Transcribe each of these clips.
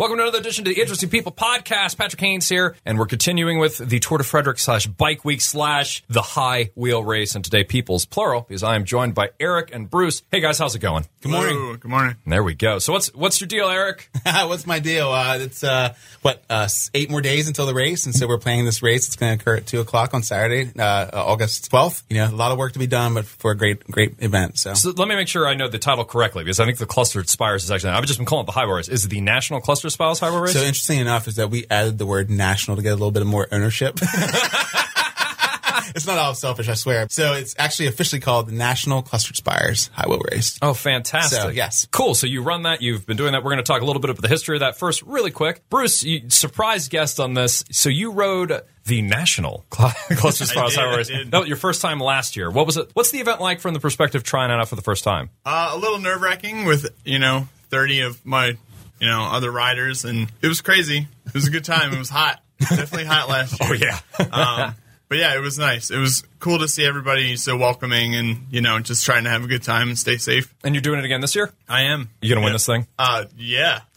Welcome to another edition to the Interesting People podcast. Patrick Haynes here, and we're continuing with the Tour de Frederick slash Bike Week slash the High Wheel Race, and today people's plural because I am joined by Eric and Bruce. Hey guys, how's it going? Good morning. Hello, Good morning. There we go. So what's what's your deal, Eric? What's my deal? Uh, it's uh, what uh, eight more days until the race, and so we're planning this race. It's going to occur at two o'clock on Saturday, uh, uh, August twelfth. You know, a lot of work to be done, but for a great, great event. So, So let me make sure I know the title correctly because I think the Clustered Spires is actually I've just been calling it the High Wheel Race. Is it the National Cluster Spires High Wheel Race? so interesting enough is that we added the word national to get a little bit of more ownership. it's not all selfish, I swear. So it's actually officially called the National Clustered Spires High Wheel Race. Oh, fantastic. So, yes. Cool. So you run that. You've been doing that. We're going to talk a little bit about the history of that first, really quick. Bruce, you, surprise guest on this. So you rode the National Cl- Cluster Spires did, High Wheel Race. No, your first time last year. What was it? What's the event like from the perspective of trying it out for the first time? Uh, a little nerve wracking with you know thirty of my you know other riders, and it was crazy. It was a good time. It was hot, definitely hot last year. Oh, yeah. um, but yeah, it was nice. It was cool to see everybody so welcoming, and you know just trying to have a good time and stay safe. and you're doing it again this year? I am. You going to win Yeah. this thing? Uh, yeah,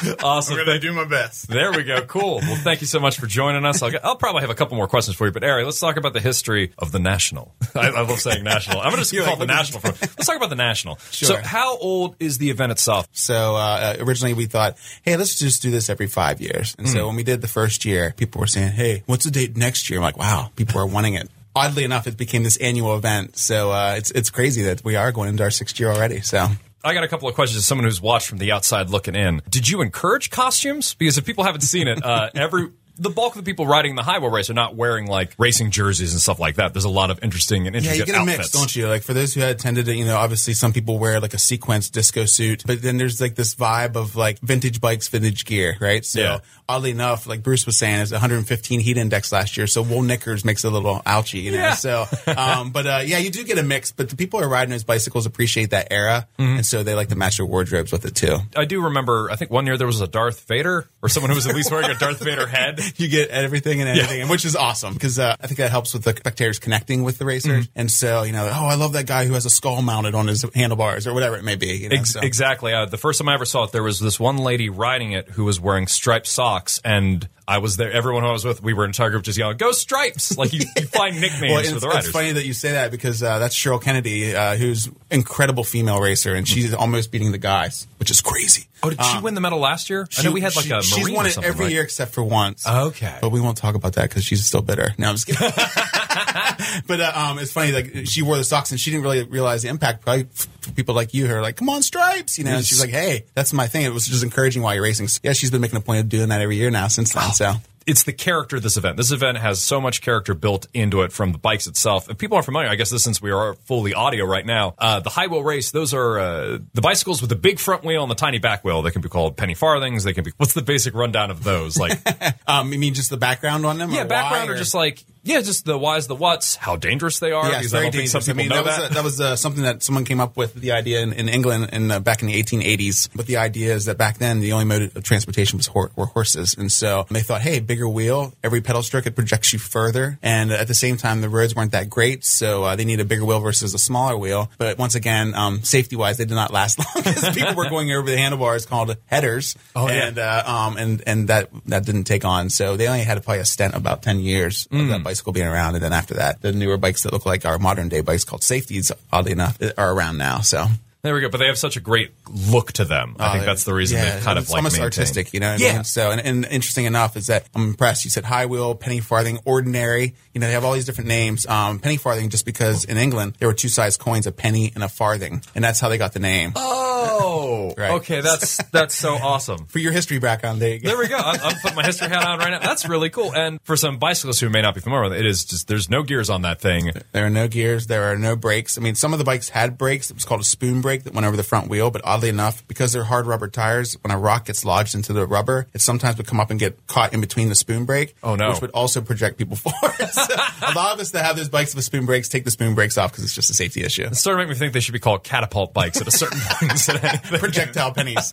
Awesome. I'm gonna do my best. There we go. Cool. Well, thank you so much for joining us. I'll, get, I'll probably have a couple more questions for you, but Ari, let's talk about the history of the national. I, I love saying national. I'm going to You're call it the national. For, let's talk about the national. Sure. So, how old is the event itself? So uh, originally we thought, hey, let's just do this every five years. And so when we did the first year, people were saying, hey, what's the date next year? I'm like, wow, people are wanting it. Oddly enough, it became this annual event. So uh, it's it's crazy that we are going into our sixth year already. So I got a couple of questions as someone who's watched from the outside looking in. Did you encourage costumes? Because if people haven't seen it, uh, every the bulk of the people riding the High Wheel Race are not wearing like racing jerseys and stuff like that. There's a lot of interesting and yeah, intricate you get a outfits. mix, don't you? Like for those who had attended it, you know, obviously some people wear like a sequence disco suit, but then there's like this vibe of like vintage bikes, vintage gear, right? So Yeah. oddly enough, like Bruce was saying, it's 115 heat index last year, so wool knickers makes it a little ouchy, you know. Yeah. So, um, but uh, yeah, you do get a mix. But the people who are riding those bicycles appreciate that era, Mm-hmm. and so they like to match their wardrobes with it too. I do remember. I think one year there was a Darth Vader or someone who was at least wearing a Darth Vader head. You get everything and anything, and which is awesome because uh, I think that helps with the spectators connecting with the racers. Mm-hmm. And so, you know, oh, I love that guy who has a skull mounted on his handlebars or whatever it may be. You know, Ex- so. Exactly. Uh, the first time I ever saw it, there was this one lady riding it who was wearing striped socks, and I was there. Everyone who I was with, we were an entire group just yelling, "Go Stripes!" Like you, you find nicknames Well, for it's, the it's funny that you say that because uh, that's Cheryl Kennedy, uh, who's incredible female racer, and she's almost beating the guys, which is crazy. Oh, did she win the medal last year? I know we had like she- a she's won it every right? year except for once. Okay. but we won't talk about that because she's still bitter. No, I'm just kidding. but uh, um, it's funny, like she wore the socks and she didn't really realize the impact. Probably for people like you who are like, "Come on, stripes," you know. And she's like, "Hey, that's my thing." It was just encouraging while you're racing. Yeah, she's been making a point of doing that every year now since then. So it's the character of this event. This event has so much character built into it from the bikes itself. If people aren't familiar, I guess this since we are fully audio right now, uh, the high wheel race, those are uh, the bicycles with the big front wheel and the tiny back wheel. They can be called penny farthings. They can be. What's the basic rundown of those? Like, um, you mean just the background on them? yeah, or background or or- just like, yeah, just the whys, the whats, how dangerous they are. Yeah, it's very dangerous. some I people mean, know that was, that. A, that was uh, something that someone came up with the idea in, in England in uh, back in the 1880s. But the idea is that back then the only mode of transportation was hor- were horses, and so they thought, hey, bigger wheel, every pedal stroke it projects you further, and at the same time the roads weren't that great, so uh, they need a bigger wheel versus a smaller wheel. But once again, um, safety wise, they did not last long because people were going over the handlebars called headers, Oh, yeah. and uh, um, and and that that didn't take on. So they only had probably a stint about 10 years of Mm. that bicycle being around, and then after that, the newer bikes that look like our modern day bikes called safeties, oddly enough, are around now. So There we go. But they have such a great look to them. I think that's the reason Uh, yeah, they've kind of it's like almost maintained. artistic, you know. What Yeah. I mean? So, and, and interesting enough is that I'm impressed. You said high wheel, penny farthing, ordinary. You know, they have all these different names. Um, penny farthing, just because in England there were two size coins, a penny and a farthing, and that's how they got the name. Oh, Oh, right. okay. That's that's so awesome. For your history background, there you go. There we go. I'm, I'm putting my history hat on right now. That's really cool. And for some bicyclists who may not be familiar with it, it is just there's no gears on that thing. There are no gears. There are no brakes. I mean, some of the bikes had brakes. It was called a spoon brake that went over the front wheel. But oddly enough, because they're hard rubber tires, when a rock gets lodged into the rubber, it sometimes would come up and get caught in between the spoon brake. Oh, no. Which would also project people forward. so a lot of us that have those bikes with spoon brakes take the spoon brakes off because it's just a safety issue. It started to make me think they should be called catapult bikes at a certain point. instead of anything. Projectile pennies.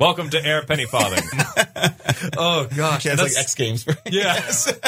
Welcome to Air Penny Farthing. oh gosh, Yeah, it's that's- like X Games. Yes.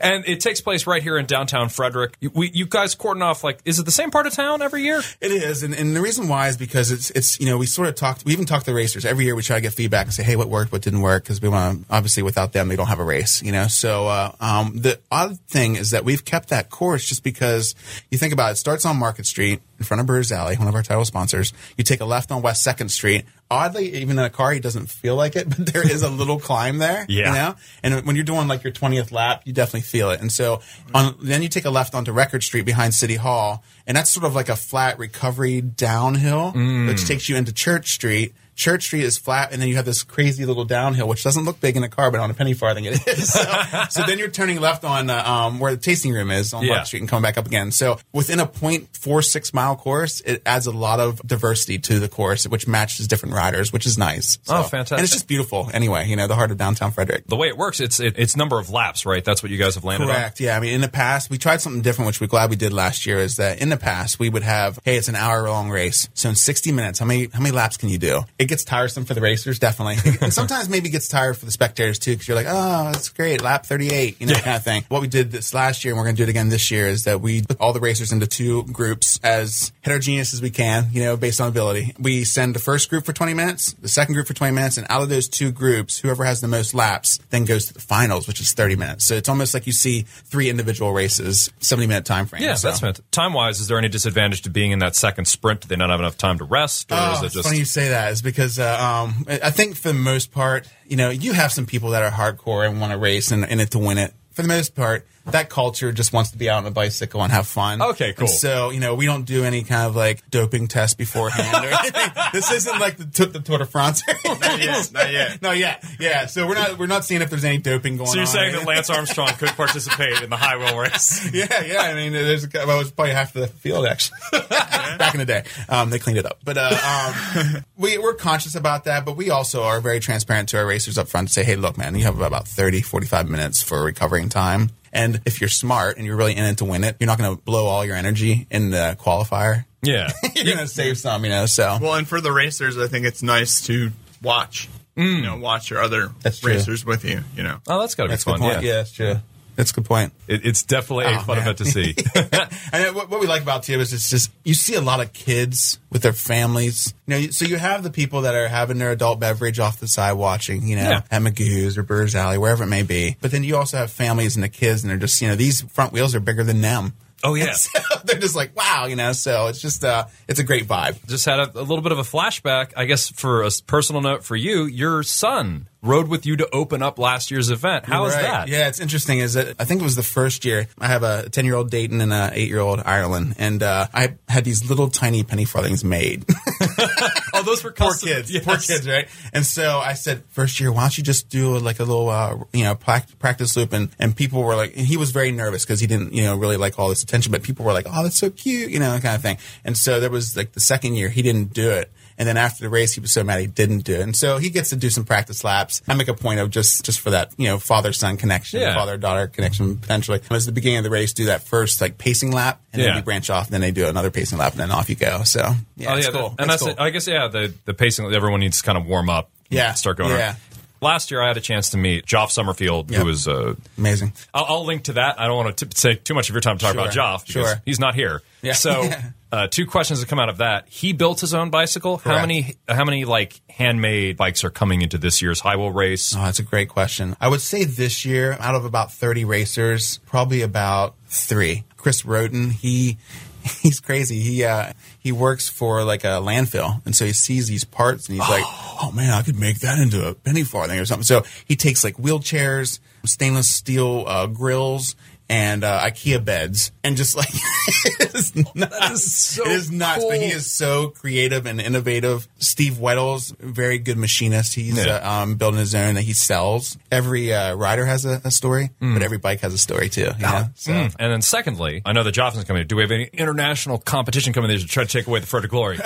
and it takes place right here in downtown Frederick. You, we, you guys cordon off like, is it the same part of town every year? It is, and, and the reason why is because it's it's you know we sort of talked. We even talk to the racers every year. We try to get feedback and say, hey, what worked, what didn't work, because we want to obviously without them they don't have a race, you know. So uh, um, the odd thing is that we've kept that course just because you think about it. it starts on Market Street in front of Brewers Alley, one of our title sponsors. You take a left on West Second Street. Oddly, even in a car, he doesn't feel like it, but there is a little climb there. Yeah. You know? And when you're doing like your 20th lap, you definitely feel it. And so on, then you take a left onto Record Street behind City Hall, and that's sort of like a flat recovery downhill, which takes you into Church Street. Church Street is flat, and then you have this crazy little downhill, which doesn't look big in a car, but on a penny farthing it is. So, so then you're turning left on uh, um, where the tasting room is on Yeah. Market Street and coming back up again. So within a 0.46 mile course, it adds a lot of diversity to the course, which matches different riders, which is nice. So- Oh, fantastic. And it's just beautiful anyway, you know, the heart of downtown Frederick. The way it works, it's it, it's number of laps, right? That's what you guys have landed on. Correct. Yeah. I mean, in the past, we tried something different, which we're glad we did last year. Is that in the past we would have, hey, it's an hour long race, so in sixty minutes, how many how many laps can you do? It gets tiresome for the racers, definitely, and sometimes maybe gets tired for the spectators too, because you're like, oh, that's great, lap thirty eight, you know, kind of thing. What we did this last year, and we're going to do it again this year, is that we put all the racers into two groups as heterogeneous as we can, you know, based on ability. We send the first group for twenty minutes, the second group for twenty minutes, and out of those two groups, whoever has the most laps then goes to the finals, which is thirty minutes. So it's almost like you see three individual races, seventy minute time frame. Yeah, so. that's. Time wise, is there any disadvantage to being in that second sprint? Do they not have enough time to rest, or Oh, is it just funny you say that. Is because uh, um, I I think for the most part, you know, you have some people that are hardcore and want to race and in it to win it. For the most part, that culture just wants to be out on a bicycle and have fun. Okay, cool. And so you know, we don't do any kind of like doping test beforehand or anything. This isn't like the, t- the Tour de France. Not yet. Not yet. no, yeah, yeah. So we're not we're not seeing if there's any doping going on. So you're saying that Lance Armstrong could participate in the high wheel race? yeah, yeah. I mean, there's a, well, it was probably half the field actually back in the day. Um, they cleaned it up, but uh, um, we we're conscious about that. But we also are very transparent to our racers up front to say, hey, look, man, you have about 30, 45 minutes for recovering time. And if you're smart and you're really in it to win it, you're not going to blow all your energy in the qualifier. Yeah. You're going to save some, you know. So Well, and for the racers, I think it's nice to watch. You mm. know, watch your other That's true. racers with you. You know, Oh, that's got to be that's fun. point. Yeah. Yeah, that's true. That's a good point. It, it's definitely a Oh, fun man. event to see. And what, what we like about too is it's just you see a lot of kids with their families. You know, so you have the people that are having their adult beverage off the side watching, you know, Yeah. at Magoo's or Brewers Alley, wherever it may be. But then you also have families and the kids, and they're just you know these front wheels are bigger than them. Oh, yeah. So they're just like wow, you know. So it's just uh, it's a great vibe. Just had a, a little bit of a flashback. I guess for a personal note for you, your son rode with you to open up last year's event. How is Right. that? Yeah, it's interesting. Is that I think it was the first year. I have a ten year old Dayton and an eight year old Ireland, and uh, I had these little tiny penny farthings made. Oh, those were poor kids, Yes. poor kids, right? And so I said, first year, why don't you just do like a little, uh, you know, practice loop? And, and people were like, and he was very nervous because he didn't, you know, really like all this attention, but people were like, oh, that's so cute, you know, kind of thing. And so there was like the second year, he didn't do it. And then after the race, he was so mad he didn't do it. And so he gets to do some practice laps. I make a point of just, just for that, you know, father son connection, Yeah. father daughter connection potentially. As the beginning of the race, do that first like pacing lap, and Yeah. then you branch off, and then they do another pacing lap, and then off you go. So yeah, oh, it's yeah. cool. And It's that's, cool. I guess, yeah, the, the pacing, everyone needs to kind of warm up. Yeah. Start going Yeah. on. Last year, I had a chance to meet Joff Summerfield, Yep. who was uh, Amazing. I'll, I'll link to that. I don't want to t- take too much of your time to talk Sure, about Joff because sure. he's not here. Yeah. So, uh, two questions that come out of that. He built his own bicycle. How many? How many like handmade bikes are coming into this year's High Wheel Race? Oh, that's a great question. I would say this year, out of about 30 racers, probably about three. Chris Roden, he he's crazy. He uh he works for like a landfill and so he sees these parts and he's like, Oh man, I could make that into a penny farthing or something. So he takes like wheelchairs, stainless steel uh, grills, and uh, IKEA beds, and just like it is nuts. so it is nuts. But he is so creative and innovative. Steve Weddles, very good machinist. He's Yeah. uh, um, building his own that he sells. Every uh, rider has a, a story, but every bike has a story too. You know? So Mm. And then, secondly, I know that Joff's coming. Do we have any international competition coming there to try to take away the Frederick glory?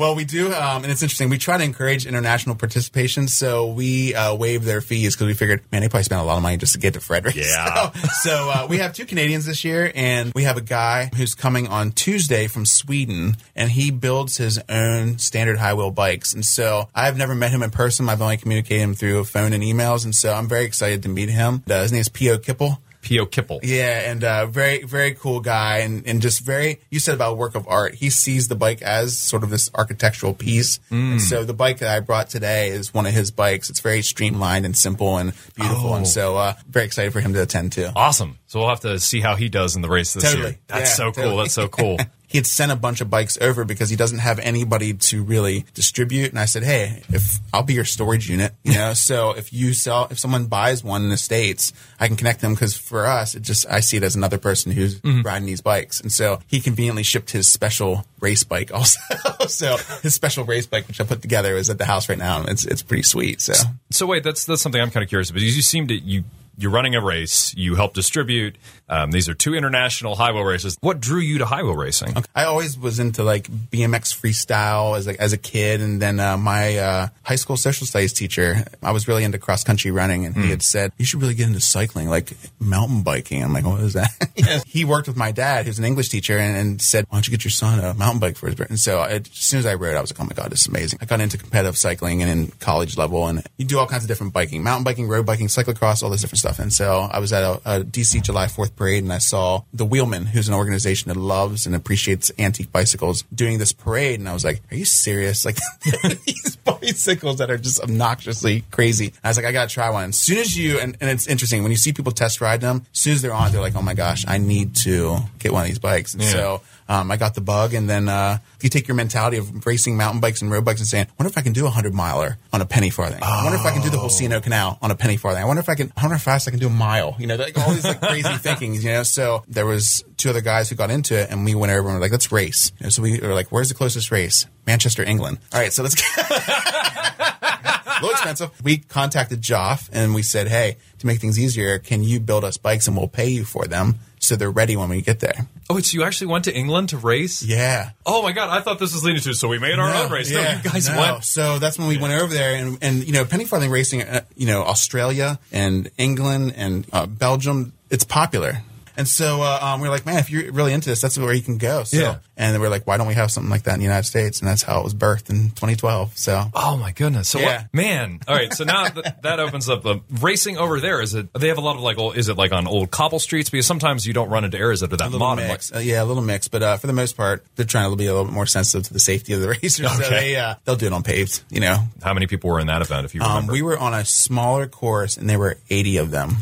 Well, we do, um, and it's interesting. We try to encourage international participation, so we uh, waive their fees because we figured, man, they probably spent a lot of money just to get to Frederick. Yeah. So, so uh, we have two Canadians this year, and we have a guy who's coming on Tuesday from Sweden, and he builds his own standard high wheel bikes. And so I've never met him in person. I've only communicated him through phone and emails, and so I'm very excited to meet him. Uh, his name is P.O. Kipple. P.O. Kipple. Yeah, and uh, very, very cool guy, and, and just very. You said about work of art. He sees the bike as sort of this architectural piece, and so the bike that I brought today is one of his bikes. It's very streamlined and simple and beautiful, Oh. and so uh, very excited for him to attend too. Awesome. So we'll have to see how he does in the race this Totally. year. That's Yeah, so cool. That's so cool. he had sent a bunch of bikes over because he doesn't have anybody to really distribute. And I said, Hey, if I'll be your storage unit, you know, so if you sell, if someone buys one in the States, I can connect them because for us, it just, I see it as another person who's mm-hmm. riding these bikes. And so he conveniently shipped his special race bike also. so his special race bike, which I put together is at the house right now. And it's, it's pretty sweet. So So wait, that's that's something I'm kind of curious about. You seem to you you're running a race. You help distribute. Um, these are two international high wheel races. What drew you to high wheel racing? I always was into like BMX freestyle as like as a kid, and then uh, my uh, high school social studies teacher, I was really into cross country running, and he had said you should really get into cycling, like mountain biking. I'm like, what is that? He worked with my dad, who's an English teacher, and, and said, why don't you get your son a mountain bike for his birthday? And so I, as soon as I rode, I was like, oh my god, this is amazing. I got into competitive cycling and in college level, and you do all kinds of different biking, mountain biking, road biking, cyclocross, all this different stuff. And so I was at a, a DC July 4th parade, and I saw the Wheelmen, who's an organization that loves and appreciates antique bicycles, doing this parade. And I was like, are you serious? Like these bicycles that are just obnoxiously crazy. And I was like, I got to try one. As soon as you, and, and it's interesting, when you see people test ride them, as soon as they're on, they're like, oh my gosh, I need to get one of these bikes. And Yeah. so um, I got the bug. And then uh, you take your mentality of racing mountain bikes and road bikes and saying, I wonder if I can do a 100 miler on a penny farthing. I wonder if I can do the whole C&O Canal on a penny farthing. I wonder if I can, I wonder how fast I can do a mile. You know, like all these like crazy thinkings, you know. So there was two other guys who got into it and we went over and were like, let's race. You know, so we were like, where's the closest race? Manchester, England. All right, so let's a little expensive. We contacted Joff and we said, hey, to make things easier, can you build us bikes and we'll pay you for them so they're ready when we get there? Oh, so you actually went to England to race? Yeah. Oh my god, I thought this was leading to. So we made our own race. No, you guys no. went. So that's when we went over there, and and you know, penny farthing racing, uh, you know, Australia and England and uh, Belgium, it's popular. And so uh, um, we are like, man, if you're really into this, that's where you can go. So, Yeah. And then we're like, why don't we have something like that in the United States? And that's how it was birthed in 2012. So Oh my goodness! So Yeah. what, man, all right. So now th- that opens up the racing over there. Is it? They have a lot of like, old, is it like on old cobble streets? Because sometimes you don't run into areas that are that modern. mix. Uh, yeah, a little mix. But uh, for the most part, they're trying to be a little bit more sensitive to the safety of the racers. So Okay. they, uh, they'll do it on paved, you know. How many people were in that event? If you Um, remember, we were on a smaller course, and there were 80 of them,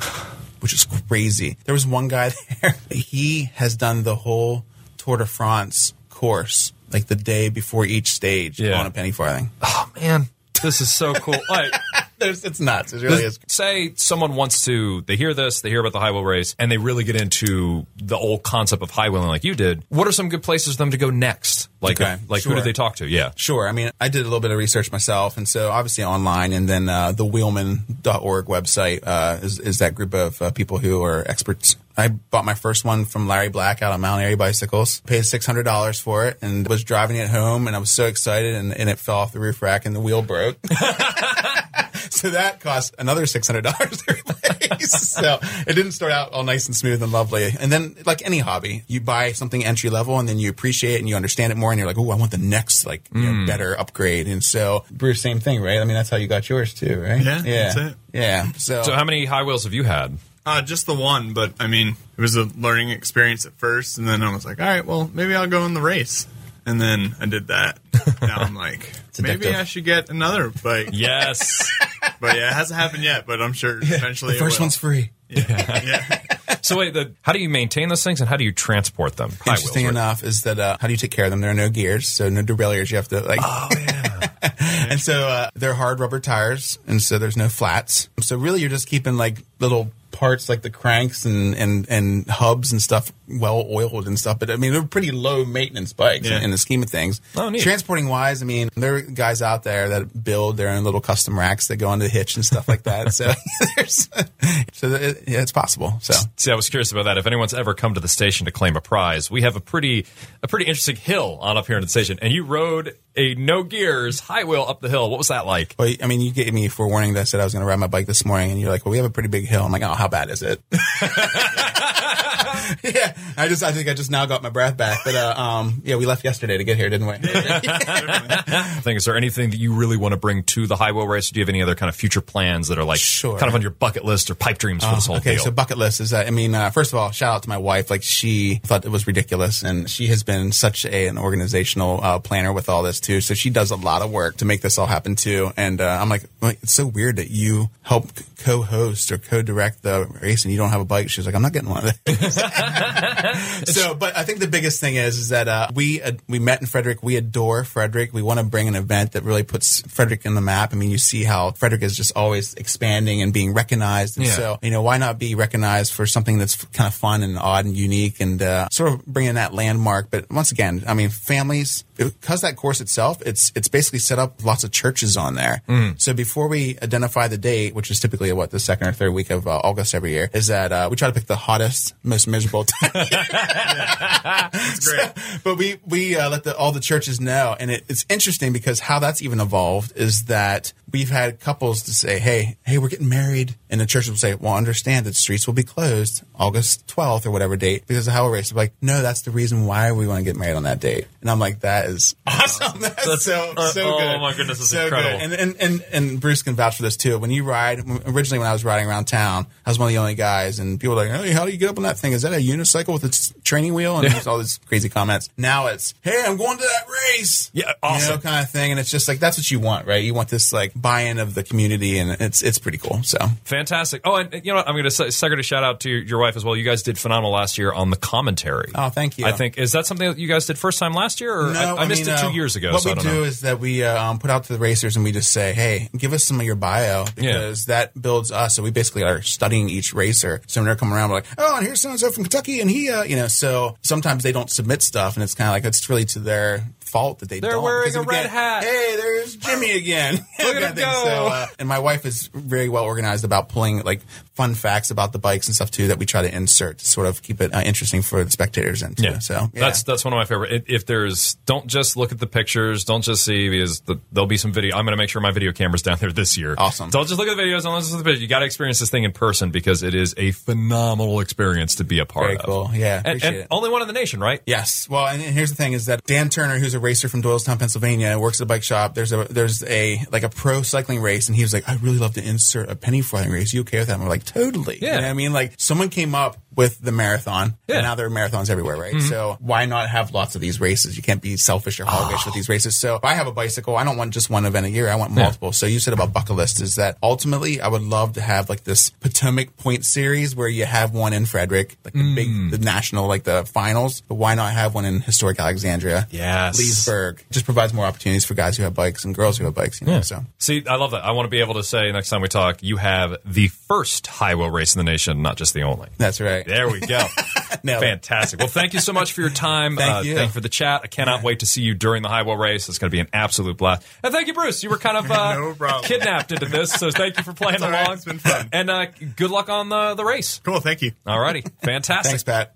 which is crazy. There was one guy there. He has done the whole Tour de France course, like the day before each stage Yeah. on a penny farthing. oh man, this is so cool. All right. There's, it's nuts. It really is. Say someone wants to, they hear this, they hear about the high wheel race, and they really get into the old concept of high wheeling like you did. What are some good places for them to go next? Like, Okay, like who sure. do they talk to? Yeah. Sure. I mean, I did a little bit of research myself, and so obviously online, and then uh, the wheelmen.org website uh, is, is that group of uh, people who are experts. I bought my first one from Larry Black out on Mount Airy Bicycles, paid $600 for it, and was driving it home, and I was so excited, and, and it fell off the roof rack, and the wheel broke. so that cost another $600 to replace. so it didn't start out all nice and smooth and lovely. And then, like any hobby, you buy something entry level and then you appreciate it and you understand it more and you're like, oh, I want the next, like, you know, better upgrade. And so, Bruce, same thing, right? I mean, that's how you got yours too, right? Yeah, Yeah. that's it. Yeah. So, So how many high wheels have you had? Uh, just the one, but I mean, it was a learning experience at first, and then I was like, all right, well, maybe I'll go in the race. And then I did that. now I'm like, maybe. I should get another bike. Yes. But yeah, it hasn't happened yet, but I'm sure eventually the first it will. one's free. yeah. so wait, the, how do you maintain those things and how do you transport them? High wheels, Interesting right? enough is that uh, how do you take care of them? There are no gears, so no derailleurs. You have to like. Oh yeah. and so uh, they're hard rubber tires, and so there's no flats. So really, you're just keeping like little parts like the cranks and and and hubs and stuff well oiled and stuff. But I mean, they're pretty low maintenance bikes Yeah. in, in the scheme of things. Oh, neat. Transporting wise, I mean, there are guys out there that build their own little custom racks that go on the hitch and stuff like that. so there's, So it, yeah, it's possible. So See, I was curious about that. If anyone's ever come to the station to claim a prize, we have a pretty a pretty interesting hill on up here in the station, and you rode a no gears high wheel up the hill. What was that like? Well, I mean, you gave me forewarning that I said I was going to ride my bike this morning, and you're like, "Well, we have a pretty big hill." I'm like, "Oh, how bad is it?" yeah, I just, I think I just now got my breath back. But uh, um, yeah, we left yesterday to get here, didn't we? I think is there anything that you really want to bring to the high wheel race? Do you have any other kind of future plans that are like Sure. kind of on your bucket list or pipe dreams for this whole okay, deal? so bucket list is that I mean, uh, first of all, shout out to my wife. Like she thought it was ridiculous, and she has been such a, an organizational uh, planner with all this too. So she does a lot of work to make this all happen too. And uh, I'm like, like, it's so weird that you help co-host or co-direct the race and you don't have a bike. She's like, I'm not getting one of those. so, but I think the biggest thing is is that uh, we uh, we met in Frederick. We adore Frederick. We want to bring an event that really puts Frederick in the map. I mean, you see how Frederick is just always expanding and being recognized. And Yeah. so, you know, why not be recognized for something that's kind of fun and odd and unique and uh, sort of bringing that landmark. But once again, I mean, families because that course itself, it's it's basically set up lots of churches on there. So before we identify the date, which is typically what the second or third week of uh, August every year, is that uh, we try to pick the hottest, most miserable time. Great. but we we uh, let the, all the churches know, and it, it's interesting because how that's even evolved is that we've had couples to say, "Hey, hey, we're getting married," and the church will say, "Well, understand that streets will be closed August twelfth or whatever date because of how we race." They're like, no, that's the reason why we want to get married on that date, and I'm like, that is awesome. That's, That's- so uh, so oh good. Oh my goodness, that's so incredible. Good. And, and and and Bruce can vouch for this too. When you ride, originally when I was riding around town, I was one of the only guys, and people were like, "Hey, how do you get up on that thing? Is that a unicycle with its training wheel?" And there's all these crazy comments. Now it's, "Hey, I'm going to that race." Yeah, you awesome. know, kind of thing. And it's just like that's what you want, right? You want this like buy-in of the community, and it's it's pretty cool. So Fantastic. Oh, and you know, what? I'm going to say, second a shout out to your, wife as well. You guys did phenomenal last year on the commentary. Oh, thank you. I think is that something that you guys did first time last year, or I, I missed mean, it two uh, years ago. What so we I don't do know. is that we uh, um, put out to the racers and we just say, "Hey, give us some of your bio because that builds us." So we basically are studying each racer. So when they're coming around, we're like, "Oh, and here's so and so from Kentucky, and he, uh, you know." So sometimes they don't submit stuff, and it's kind of like it's really to their fault that they. They're don't. wearing a red get, hat. Hey, there's Jimmy again. Look at him go. So, uh, and my wife is very well organized about pulling like fun facts about the bikes and stuff too that we try to insert to sort of keep it uh, interesting for the spectators and too. Yeah. So yeah. that's that's one of my favorite. If- If there's, don't just look at the pictures. Don't just see because the, there'll be some video. I'm going to make sure my video camera's down there this year. Awesome. Don't just look at the videos. Don't listen to the pictures. You got to experience this thing in person because it is a phenomenal experience to be a part Very of. cool. Yeah, and, and only one in the nation, right? Yes. Well, and here's the thing: is that Dan Turner, who's a racer from Doylestown, Pennsylvania, works at a bike shop. There's a there's a like a pro cycling race, and he was like, "I'd really love to insert a penny farthing race. You okay with that?" And we're like, "Totally." Yeah. You know what I mean, like someone came up with the marathon, Yeah. and now there are marathons everywhere, right? Mm-hmm. So why not have lots of these races? You can't be selfish or hoggish with ah. these races. So if I have a bicycle, I don't want just one event a year. I want multiple. So you said about bucket list is that ultimately I would love to have like this Potomac Point series where you have one in Frederick, like the big, mm. the national, like the finals. But why not have one in historic Alexandria? Yes. Leesburg. Just provides more opportunities for guys who have bikes and girls who have bikes. You know, so See, I love that. I want to be able to say next time we talk, you have the first high wheel race in the nation, not just the only. that's right. There we go. Fantastic. Well, thank you so much for your time. Thank uh, you. Thank you for the chat. I cannot wait to see you during the high wheel race. It's going to be an absolute blast. And thank you, Bruce. You were kind of uh, No kidnapped into this, so thank you for playing all right. along. It's been fun. And uh, good luck on the, the race. Cool. Thank you. All righty. Fantastic. Thanks, Pat.